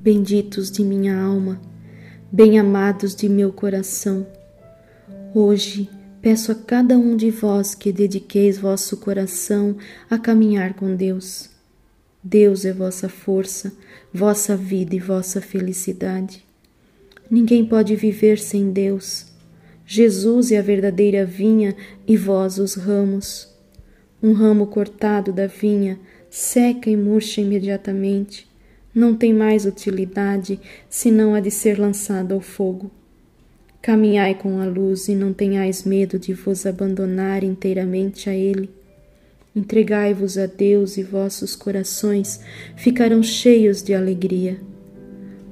benditos de minha alma, bem-amados de meu coração. Hoje peço a cada um de vós que dediqueis vosso coração a caminhar com Deus. Deus é vossa força, vossa vida e vossa felicidade. Ninguém pode viver sem Deus. Jesus é a verdadeira vinha e vós os ramos. Um ramo cortado da vinha seca e murcha imediatamente. Não tem mais utilidade senão a de ser lançado ao fogo. Caminhai com a luz e não tenhais medo de vos abandonar inteiramente a Ele. Entregai-vos a Deus e vossos corações ficarão cheios de alegria.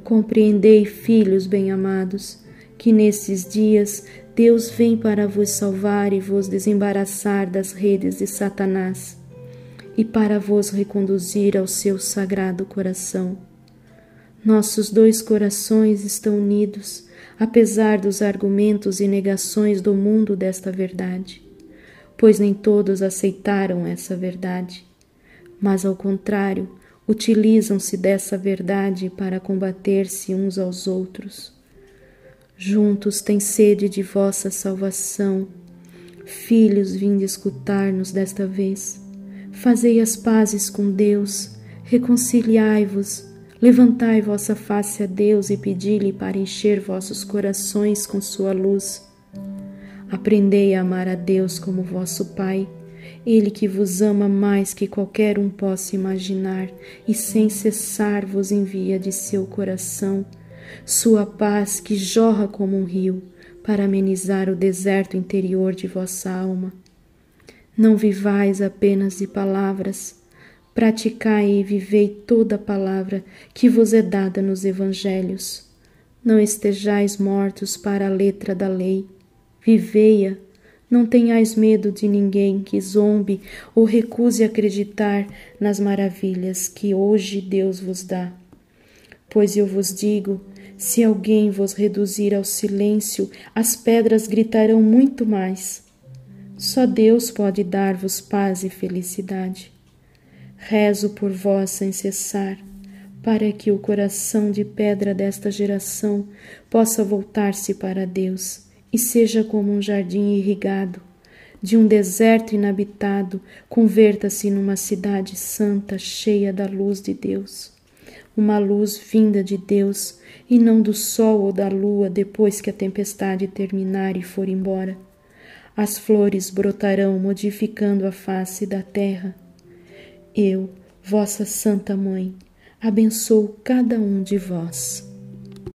Compreendei, filhos bem-amados, que nesses dias Deus vem para vos salvar e vos desembaraçar das redes de Satanás e para vos reconduzir ao seu sagrado coração. Nossos dois corações estão unidos, apesar dos argumentos e negações do mundo desta verdade, pois nem todos aceitaram essa verdade, mas ao contrário, utilizam-se dessa verdade para combater-se uns aos outros. Juntos têm sede de vossa salvação. Filhos, vinde escutar-nos desta vez. Fazei as pazes com Deus, reconciliai-vos, levantai vossa face a Deus e pedi-lhe para encher vossos corações com sua luz. Aprendei a amar a Deus como vosso Pai, Ele que vos ama mais que qualquer um possa imaginar e sem cessar vos envia de seu coração sua paz que jorra como um rio para amenizar o deserto interior de vossa alma. Não vivais apenas de palavras, praticai e vivei toda a palavra que vos é dada nos evangelhos. Não estejais mortos para a letra da lei, vivei-a. Não tenhais medo de ninguém que zombe ou recuse acreditar nas maravilhas que hoje Deus vos dá. Pois eu vos digo: se alguém vos reduzir ao silêncio, as pedras gritarão muito mais. Só Deus pode dar-vos paz e felicidade. Rezo por vós sem cessar, para que o coração de pedra desta geração possa voltar-se para Deus e seja como um jardim irrigado, de um deserto inabitado, converta-se numa cidade santa cheia da luz de Deus. Uma luz vinda de Deus e não do sol ou da lua depois que a tempestade terminar e for embora as flores brotarão modificando a face da terra. Eu, vossa Santa Mãe, abençoo cada um de vós.